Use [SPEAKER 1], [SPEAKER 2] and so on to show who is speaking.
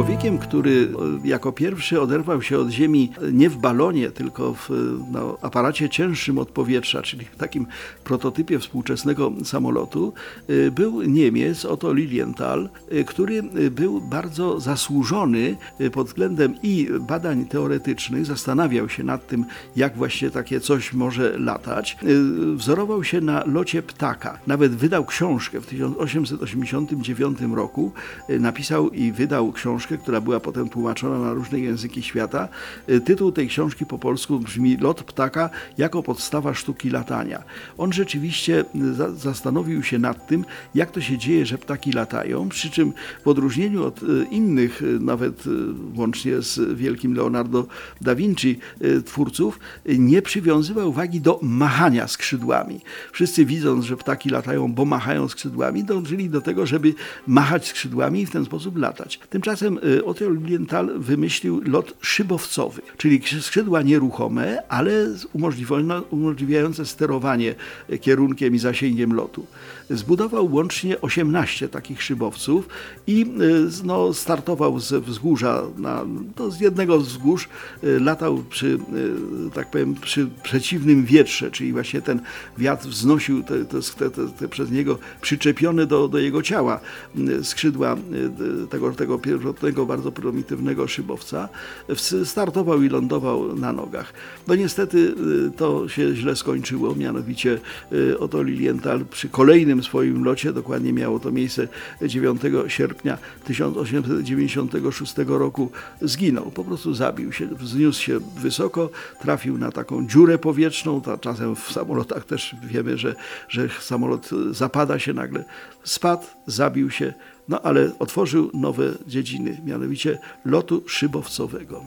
[SPEAKER 1] Człowiekiem, który e, jako pierwszy oderwał się od Ziemi nie w balonie, tylko w no, aparacie cięższym od powietrza, czyli w takim prototypie współczesnego samolotu, e, był Niemiec Otto Lilienthal, e, który był bardzo zasłużony pod względem i badań teoretycznych, zastanawiał się nad tym, jak właśnie takie coś może latać. Wzorował się na locie ptaka. Nawet wydał książkę w 1889 roku, napisał i wydał książkę książkę, która była potem tłumaczona na różne języki świata. Y, tytuł tej książki po polsku brzmi Lot ptaka jako podstawa sztuki latania. On rzeczywiście y, za zastanowił się nad tym, jak to się dzieje, że ptaki latają, przy czym w odróżnieniu od y, innych, nawet łącznie z wielkim Leonardo da Vinci twórców, nie przywiązywał wagi do machania skrzydłami. Wszyscy widząc, że ptaki latają, bo machają skrzydłami, dążyli do tego, żeby machać skrzydłami i w ten sposób latać. Tymczasem Y, Otto Lilienthal wymyślił lot szybowcowy, czyli skrzydła nieruchome, ale umożliwiające sterowanie kierunkiem i zasięgiem lotu. Zbudował łącznie 18 takich szybowców i y, no, startował z wzgórza, na, no, z jednego wzgórz y, latał przy, tak powiem, przy przeciwnym wietrze, czyli właśnie ten wiatr wznosił te, te, te, te przez niego przyczepione do, do jego ciała skrzydła tego, tego pierwotnego bardzo prymitywnego szybowca, startował i lądował na nogach. No niestety y, to się źle skończyło, mianowicie y, oto Lilienthal przy kolejnym swoim locie, dokładnie miało to miejsce 9 sierpnia 1896 roku, zginął, po prostu zabił się, wzniósł się wysoko, trafił na taką dziurę powietrzną, ta, czasem w samolotach też wiemy, że, że samolot zapada się nagle, spadł, zabił się, no ale otworzył nowe dziedziny, mianowicie lotu szybowcowego.